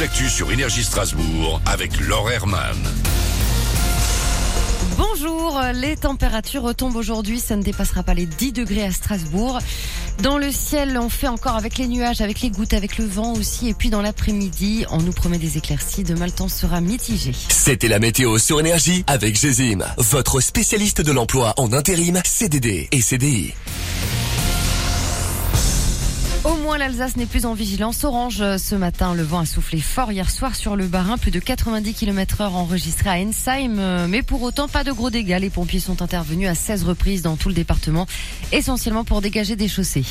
l'actu sur Énergie Strasbourg avec Laure Herman. Bonjour, les températures retombent aujourd'hui, ça ne dépassera pas les 10 degrés à Strasbourg. Dans le ciel, on fait encore avec les nuages, avec les gouttes, avec le vent aussi. Et puis dans l'après-midi, on nous promet des éclaircies. Demain, le temps sera mitigé. C'était la météo sur Énergie avec Gézim, votre spécialiste de l'emploi en intérim, CDD et CDI. L'Alsace n'est plus en vigilance orange ce matin. Le vent a soufflé fort hier soir sur le Barin. Plus de 90 km heure enregistrés à Ensheim. Mais pour autant, pas de gros dégâts. Les pompiers sont intervenus à 16 reprises dans tout le département, essentiellement pour dégager des chaussées.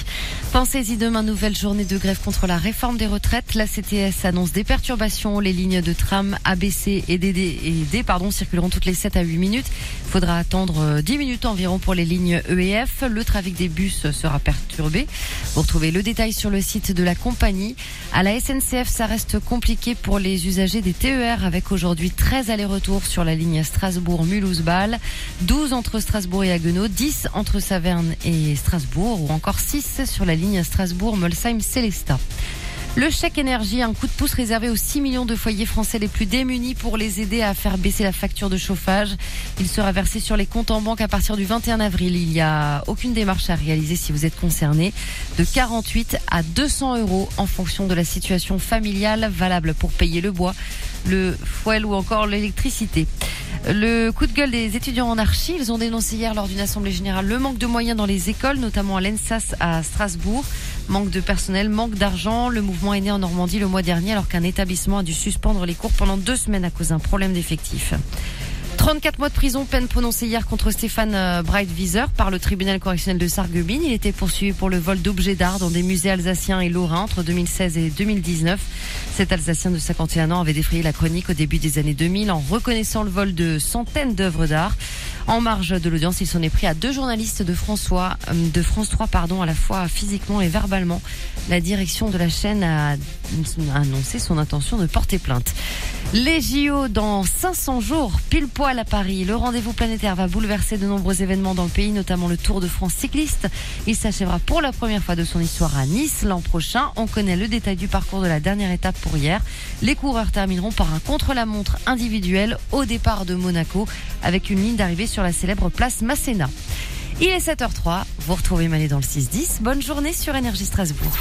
Pensez-y demain, nouvelle journée de grève contre la réforme des retraites. La CTS annonce des perturbations. Les lignes de tram ABC et DD et D circuleront toutes les 7 à 8 minutes. Il faudra attendre 10 minutes environ pour les lignes EEF. Le trafic des bus sera perturbé. Vous retrouvez le détail sur le site de la compagnie. À la SNCF, ça reste compliqué pour les usagers des TER avec aujourd'hui 13 allers-retours sur la ligne Strasbourg-Mulhouse-Bâle, 12 entre Strasbourg et Haguenau, 10 entre Saverne et Strasbourg ou encore 6 sur la ligne Strasbourg-Molsheim-Célestat. Le chèque énergie, un coup de pouce réservé aux 6 millions de foyers français les plus démunis pour les aider à faire baisser la facture de chauffage. Il sera versé sur les comptes en banque à partir du 21 avril. Il n'y a aucune démarche à réaliser si vous êtes concerné. De 48 à 200 euros en fonction de la situation familiale valable pour payer le bois, le foil ou encore l'électricité. Le coup de gueule des étudiants en archi, ils ont dénoncé hier lors d'une assemblée générale le manque de moyens dans les écoles, notamment à l'ENSAS à Strasbourg. Manque de personnel, manque d'argent. Le mouvement est né en Normandie le mois dernier alors qu'un établissement a dû suspendre les cours pendant deux semaines à cause d'un problème d'effectifs. 34 mois de prison, peine prononcée hier contre Stéphane Breitwieser par le tribunal correctionnel de Sarreguemines. Il était poursuivi pour le vol d'objets d'art dans des musées alsaciens et lorrains entre 2016 et 2019. Cet Alsacien de 51 ans avait défrayé la chronique au début des années 2000 en reconnaissant le vol de centaines d'œuvres d'art. En marge de l'audience, il s'en est pris à deux journalistes de François, de France 3, pardon, à la fois physiquement et verbalement. La direction de la chaîne a annoncé son intention de porter plainte. Les JO dans 500 jours, pile poil à Paris. Le rendez-vous planétaire va bouleverser de nombreux événements dans le pays, notamment le Tour de France cycliste. Il s'achèvera pour la première fois de son histoire à Nice l'an prochain. On connaît le détail du parcours de la dernière étape pour hier. Les coureurs termineront par un contre-la-montre individuel au départ de Monaco avec une ligne d'arrivée sur la célèbre place Masséna. Il est 7h03, vous retrouvez Mané dans le 6-10. Bonne journée sur Énergie Strasbourg.